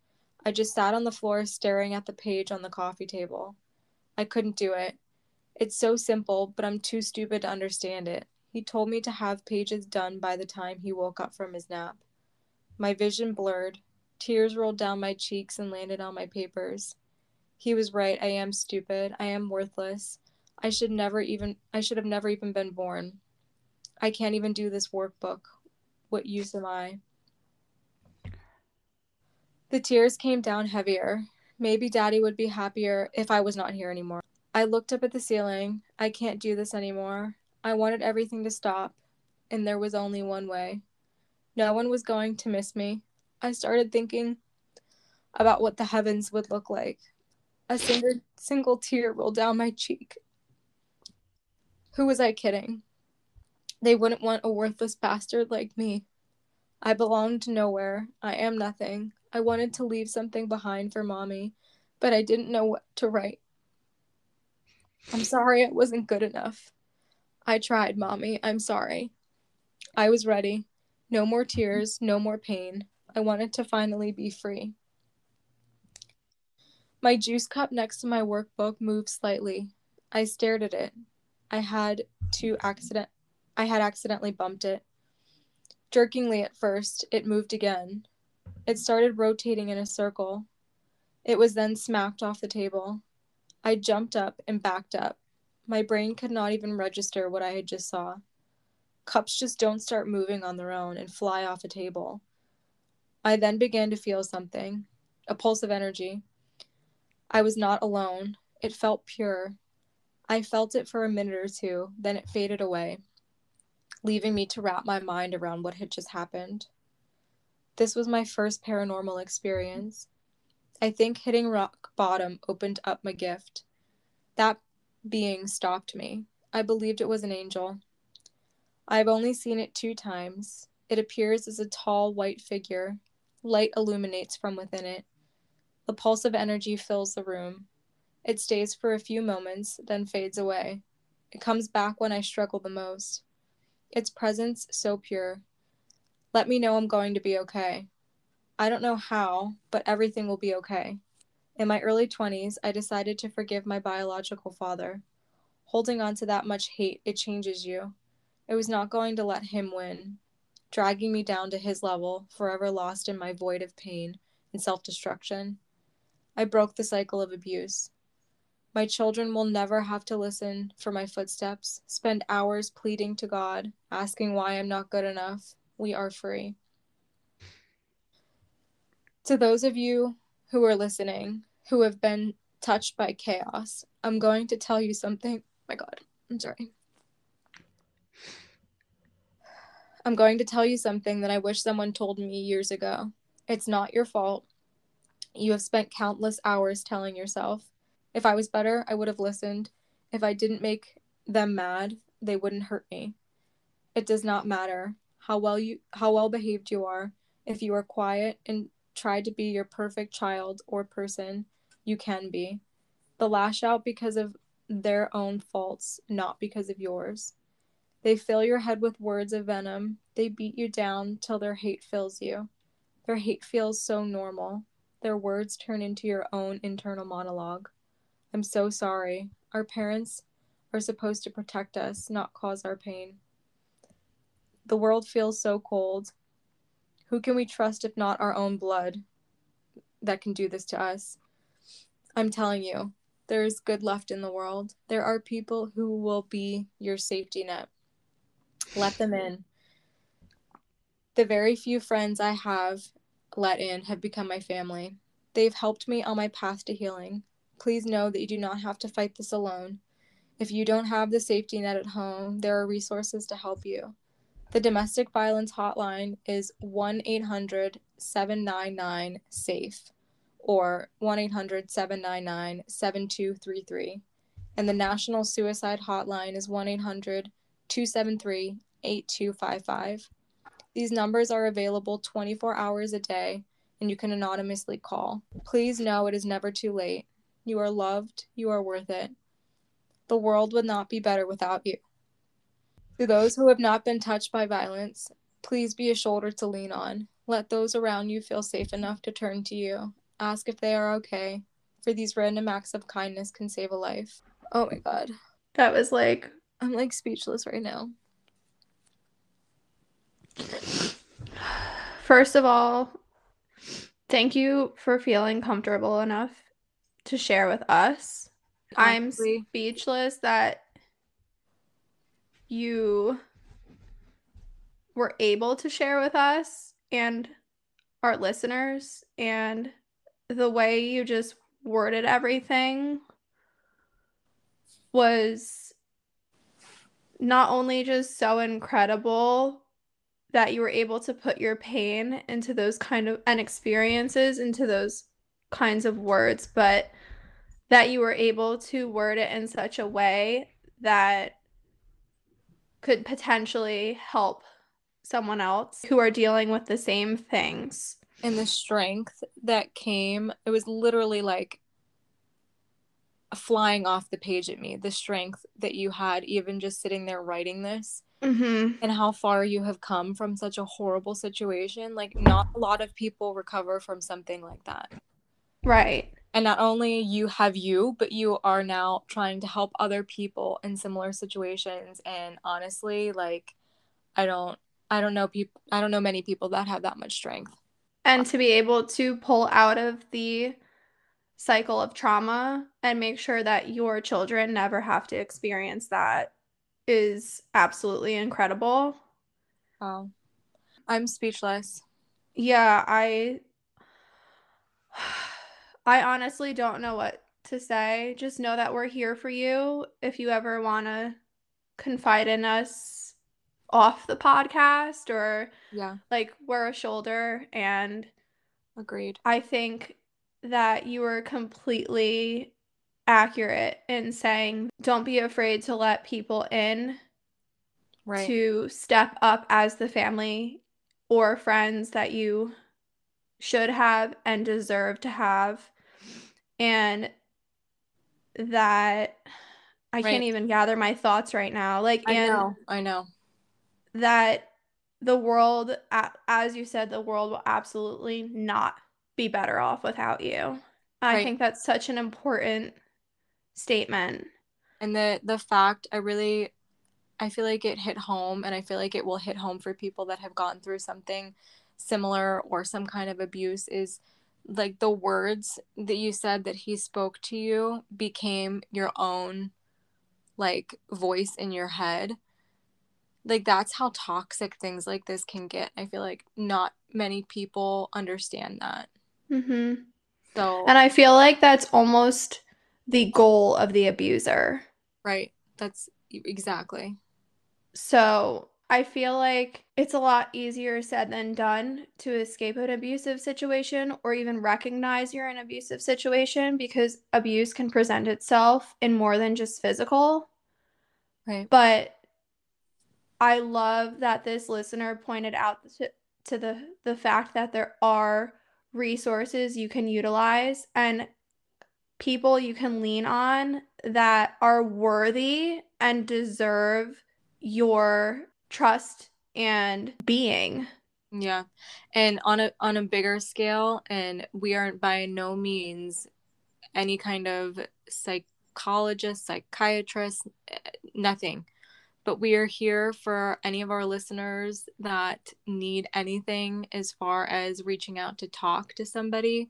I just sat on the floor staring at the page on the coffee table. I couldn't do it. It's so simple, but I'm too stupid to understand it. He told me to have pages done by the time he woke up from his nap. My vision blurred. Tears rolled down my cheeks and landed on my papers. He was right. I am stupid. I am worthless. I should never even I should have never even been born. I can't even do this workbook. What use am I? The tears came down heavier. Maybe daddy would be happier if I was not here anymore. I looked up at the ceiling. I can't do this anymore. I wanted everything to stop, and there was only one way. No one was going to miss me. I started thinking about what the heavens would look like. A single, single tear rolled down my cheek. Who was I kidding? They wouldn't want a worthless bastard like me. I belonged nowhere. I am nothing. I wanted to leave something behind for mommy, but I didn't know what to write. I'm sorry I wasn't good enough. I tried, mommy. I'm sorry. I was ready. No more tears, no more pain. I wanted to finally be free. My juice cup next to my workbook moved slightly. I stared at it. I had to accident I had accidentally bumped it. Jerkingly at first, it moved again. It started rotating in a circle. It was then smacked off the table. I jumped up and backed up. My brain could not even register what I had just saw. Cups just don't start moving on their own and fly off a table. I then began to feel something a pulse of energy. I was not alone. It felt pure. I felt it for a minute or two, then it faded away, leaving me to wrap my mind around what had just happened. This was my first paranormal experience. I think hitting rock bottom opened up my gift. That being stopped me. I believed it was an angel. I have only seen it two times. It appears as a tall white figure. Light illuminates from within it. The pulse of energy fills the room. It stays for a few moments, then fades away. It comes back when I struggle the most. Its presence so pure. Let me know I'm going to be okay. I don't know how, but everything will be okay. In my early 20s, I decided to forgive my biological father. Holding on to that much hate, it changes you. It was not going to let him win, dragging me down to his level, forever lost in my void of pain and self destruction. I broke the cycle of abuse. My children will never have to listen for my footsteps, spend hours pleading to God, asking why I'm not good enough. We are free. To those of you who are listening, who have been touched by chaos, I'm going to tell you something. My God, I'm sorry. I'm going to tell you something that I wish someone told me years ago. It's not your fault. You have spent countless hours telling yourself, if I was better, I would have listened. If I didn't make them mad, they wouldn't hurt me. It does not matter how well you how well behaved you are. If you are quiet and try to be your perfect child or person, you can be. But lash out because of their own faults, not because of yours. They fill your head with words of venom. They beat you down till their hate fills you. Their hate feels so normal. Their words turn into your own internal monologue. I'm so sorry. Our parents are supposed to protect us, not cause our pain. The world feels so cold. Who can we trust if not our own blood that can do this to us? I'm telling you, there is good left in the world. There are people who will be your safety net. Let them in. The very few friends I have let in have become my family. They've helped me on my path to healing. Please know that you do not have to fight this alone. If you don't have the safety net at home, there are resources to help you. The domestic violence hotline is 1 800 799 SAFE or 1 800 799 7233. And the national suicide hotline is 1 800 273 8255. These numbers are available 24 hours a day and you can anonymously call. Please know it is never too late. You are loved, you are worth it. The world would not be better without you. To those who have not been touched by violence, please be a shoulder to lean on. Let those around you feel safe enough to turn to you. Ask if they are okay, for these random acts of kindness can save a life. Oh my god. That was like I'm like speechless right now. First of all, thank you for feeling comfortable enough to share with us. I'm speechless that you were able to share with us and our listeners and the way you just worded everything was not only just so incredible that you were able to put your pain into those kind of and experiences into those kinds of words, but that you were able to word it in such a way that could potentially help someone else who are dealing with the same things. And the strength that came, it was literally like flying off the page at me. The strength that you had, even just sitting there writing this, mm-hmm. and how far you have come from such a horrible situation. Like, not a lot of people recover from something like that. Right. And not only you have you, but you are now trying to help other people in similar situations. And honestly, like, I don't I don't know people I don't know many people that have that much strength. And to be able to pull out of the cycle of trauma and make sure that your children never have to experience that is absolutely incredible. Wow. I'm speechless. Yeah, I I honestly don't know what to say. Just know that we're here for you. If you ever want to confide in us off the podcast or yeah. like wear a shoulder and agreed. I think that you were completely accurate in saying don't be afraid to let people in right. to step up as the family or friends that you should have and deserve to have and that I right. can't even gather my thoughts right now. Like, I and know, I know that the world, as you said, the world will absolutely not be better off without you. I right. think that's such an important statement. And the the fact I really I feel like it hit home and I feel like it will hit home for people that have gone through something similar or some kind of abuse is like the words that you said that he spoke to you became your own like voice in your head. Like that's how toxic things like this can get. I feel like not many people understand that. Mm-hmm. so and i feel like that's almost the goal of the abuser. Right. That's exactly. So i feel like it's a lot easier said than done to escape an abusive situation or even recognize you're in an abusive situation because abuse can present itself in more than just physical. Right. But I love that this listener pointed out to, to the the fact that there are resources you can utilize and people you can lean on that are worthy and deserve your trust and being. Yeah. And on a on a bigger scale and we aren't by no means any kind of psychologist, psychiatrist, eh, nothing but we are here for any of our listeners that need anything as far as reaching out to talk to somebody.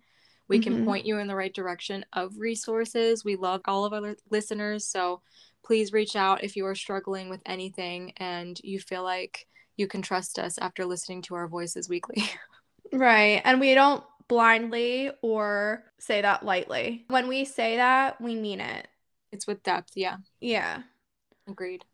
We mm-hmm. can point you in the right direction of resources. We love all of our listeners, so please reach out if you are struggling with anything and you feel like you can trust us after listening to our voices weekly. [LAUGHS] right. And we don't blindly or say that lightly. When we say that, we mean it. It's with depth, yeah. Yeah. Agreed.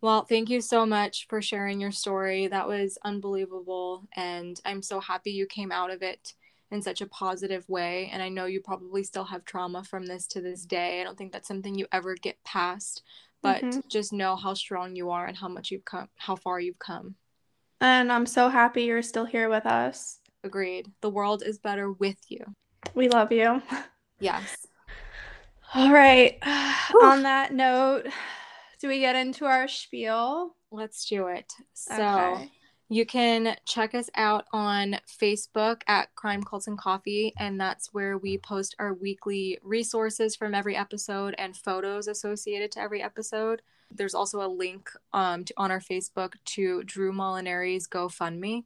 Well, thank you so much for sharing your story. That was unbelievable. And I'm so happy you came out of it in such a positive way. And I know you probably still have trauma from this to this day. I don't think that's something you ever get past, but mm-hmm. just know how strong you are and how much you've come, how far you've come. And I'm so happy you're still here with us. Agreed. The world is better with you. We love you. Yes. [SIGHS] All right. [SIGHS] On that note, [SIGHS] do we get into our spiel? Let's do it. So okay. You can check us out on Facebook at Crime Cults and Coffee, and that's where we post our weekly resources from every episode and photos associated to every episode. There's also a link um, to, on our Facebook to Drew Molinari's GoFundMe.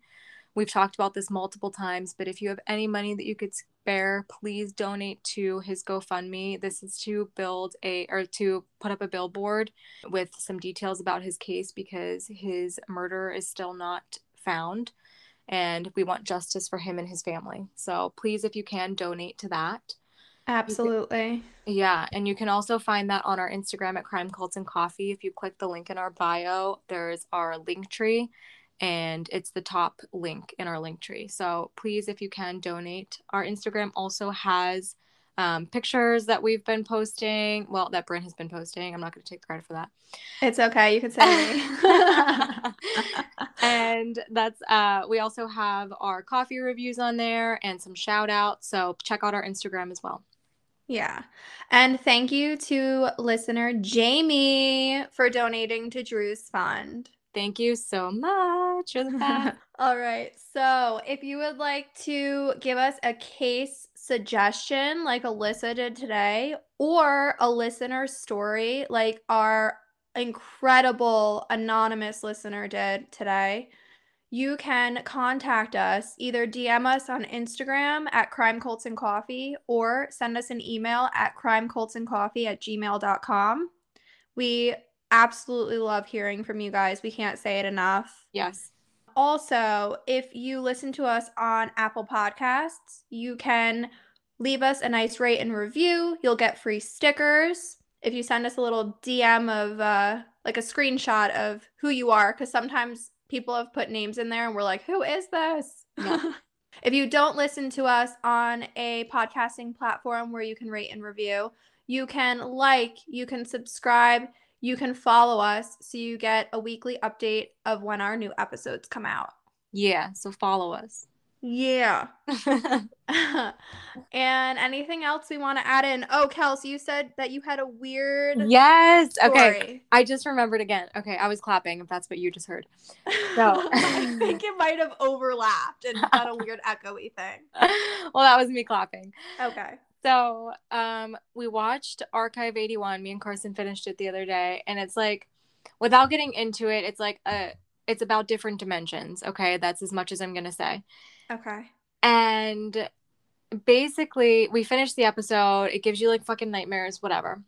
We've talked about this multiple times, but if you have any money that you could spare, please donate to his GoFundMe. This is to build a or to put up a billboard with some details about his case because his murder is still not found and we want justice for him and his family. So please if you can donate to that. Absolutely. Yeah, and you can also find that on our Instagram at Crime Cults and Coffee. If you click the link in our bio, there's our link tree, and it's the top link in our link tree. So please, if you can, donate. Our Instagram also has um, pictures that we've been posting. Well, that Bryn has been posting. I'm not going to take credit for that. It's okay. You can say me. [LAUGHS] and that's uh we also have our coffee reviews on there and some shout outs. So check out our Instagram as well. Yeah. And thank you to listener Jamie for donating to Drew's fund. Thank you so much. You're the best. All right. So, if you would like to give us a case suggestion like Alyssa did today, or a listener story like our incredible anonymous listener did today, you can contact us either DM us on Instagram at Crime Cults and Coffee or send us an email at crimecultsandcoffee at gmail.com. We absolutely love hearing from you guys. We can't say it enough. Yes. Also, if you listen to us on Apple Podcasts, you can leave us a nice rate and review. You'll get free stickers if you send us a little DM of uh, like a screenshot of who you are, because sometimes people have put names in there and we're like, who is this? Yeah. [LAUGHS] if you don't listen to us on a podcasting platform where you can rate and review, you can like, you can subscribe, you can follow us so you get a weekly update of when our new episodes come out. Yeah, so follow us. Yeah. [LAUGHS] [LAUGHS] and anything else we want to add in? Oh, Kelsey, you said that you had a weird. Yes. Story. Okay. I just remembered again. Okay. I was clapping, if that's what you just heard. So [LAUGHS] I think it might have overlapped and got a weird echoey thing. Well, that was me clapping. Okay. So um, we watched Archive 81. Me and Carson finished it the other day. And it's like, without getting into it, it's like a. It's about different dimensions. Okay, that's as much as I'm gonna say. Okay. And basically, we finished the episode. It gives you like fucking nightmares, whatever.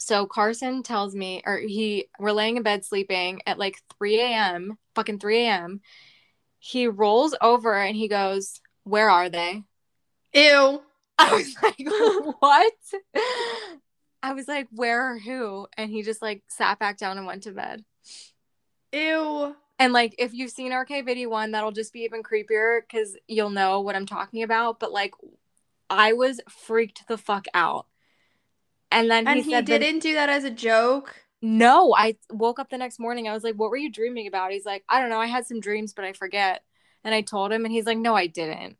So Carson tells me, or he, we're laying in bed sleeping at like 3 a.m., fucking 3 a.m. He rolls over and he goes, Where are they? Ew. [LAUGHS] I was like, [LAUGHS] What? I was like, Where or who? And he just like sat back down and went to bed. Ew. And like if you've seen Archive 81, that'll just be even creepier because you'll know what I'm talking about. But like I was freaked the fuck out. And then and he, he didn't do that as a joke. No, I woke up the next morning. I was like, "What were you dreaming about?" He's like, "I don't know. I had some dreams, but I forget." And I told him, and he's like, "No, I didn't."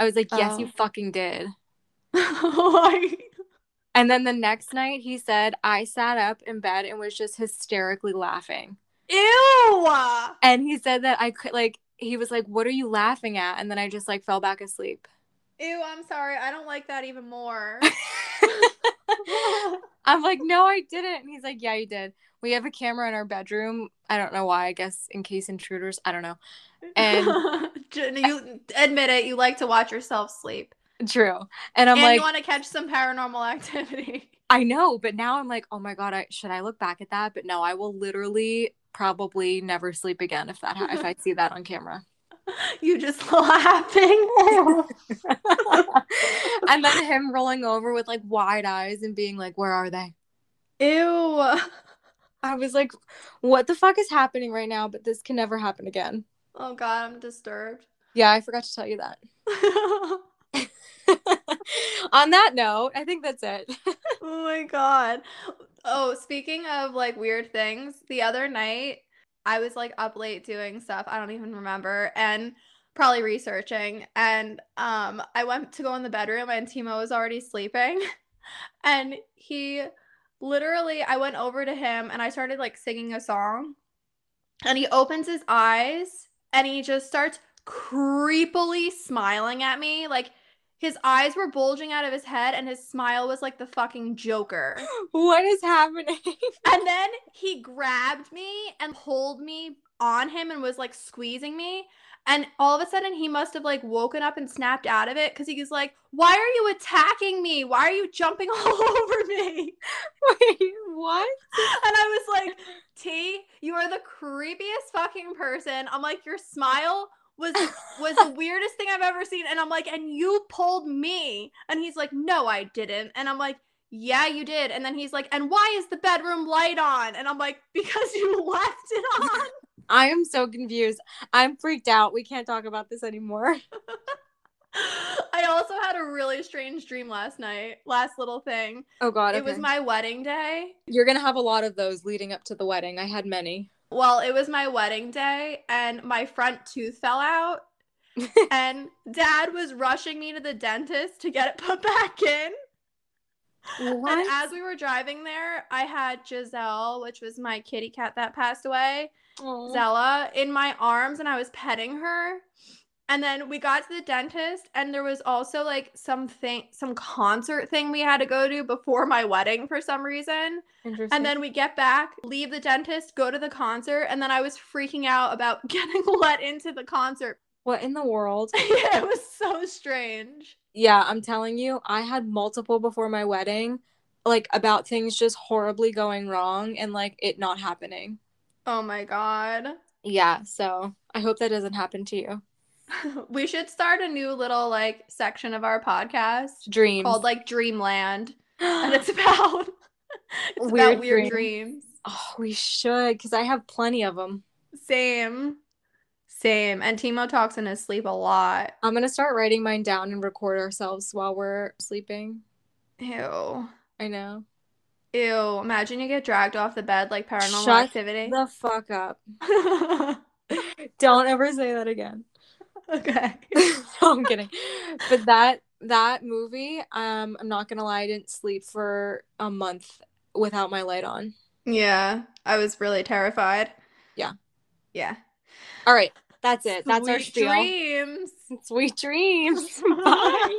I was like, "Yes, oh. you fucking did." [LAUGHS] and then the next night, he said, "I sat up in bed and was just hysterically laughing." Ew. And he said that I could like he was like, "What are you laughing at?" And then I just like fell back asleep. Ew, I'm sorry. I don't like that even more. [LAUGHS] [LAUGHS] I'm like, "No, I didn't." And he's like, "Yeah, you did." We have a camera in our bedroom. I don't know why. I guess in case intruders. I don't know. And [LAUGHS] you admit it. You like to watch yourself sleep. True. And I'm and like, you want to catch some paranormal activity. [LAUGHS] I know, but now I'm like, oh my god, I, should I look back at that? But no, I will literally probably never sleep again if that if I see that on camera. [LAUGHS] You just laughing. and then him rolling over with like wide eyes and being like, "Where are they?" Ew. I was like, "What the fuck is happening right now?" But this can never happen again. Oh god, I'm disturbed. Yeah, I forgot to tell you that. [LAUGHS] on that note, I think that's it. [LAUGHS] oh my god. Oh, speaking of like weird things, the other night I was like up late doing stuff. I don't even remember and probably researching and um I went to go in the bedroom and Timo was already sleeping [LAUGHS] and he literally I went over to him and I started like singing a song and he opens his eyes and he just starts creepily smiling at me like his eyes were bulging out of his head and his smile was like the fucking Joker. [LAUGHS] What is happening? [LAUGHS] and then he grabbed me and pulled me on him and was like squeezing me. And all of a sudden, he must have like woken up and snapped out of it because he was like, Why are you attacking me? Why are you jumping [LAUGHS] all over me? Wait, what? And I was like, T, you are the creepiest fucking person. I'm like, Your smile was was the [LAUGHS] weirdest thing I've ever seen. And I'm like, and you pulled me. And he's like, no, I didn't. And I'm like, yeah, you did. And then he's like, and why is the bedroom light on? And I'm like, because you [LAUGHS] left it on. I am so confused. I'm freaked out. We can't talk about this anymore. [LAUGHS] I also had a really strange dream last night. Last little thing. Oh god, It was my wedding day. You're going to have a lot of those leading up to the wedding. I had many. Well, it was my wedding day and my front tooth fell out. [LAUGHS] and dad was rushing me to the dentist to get it put [LAUGHS] back in. What? And as we were driving there, I had Giselle, which was my kitty cat that passed away, Aw. Zella, in my arms and I was petting her. And then we got to the dentist, and there was also like something, some concert thing we had to go to before my wedding for some reason. And then we get back, leave the dentist, go to the concert, and then I was freaking out about [LAUGHS] getting let into the concert. what in the world? [LAUGHS] yeah, it was so strange. Yeah, I'm telling you, I had multiple before my wedding, like about things just horribly going wrong and like it not happening. Oh my god. Yeah, so I hope that doesn't happen to you. [LAUGHS] we should start a new little like section of our podcast Dreams. called like Dreamland. [GASPS] And it's about [LAUGHS] it's Weird about weird dreams. dreams. oh, we should because I have plenty of them. Same. Same. And Timo talks in his sleep a lot. I'm gonna start writing mine down and record ourselves while we're sleeping. Ew. I know. Ew. Imagine you get dragged off the bed like paranormal Shut activity. The fuck up. [LAUGHS] Don't ever say that again. okay. [LAUGHS] no, I'm kidding. But that that movie, um, I'm not gonna lie, I didn't sleep for a month without my light on. Yeah. I was really terrified. Yeah. Yeah. All right, that's it. That's our spiel. dreams. Sweet dreams. [LAUGHS] Bye.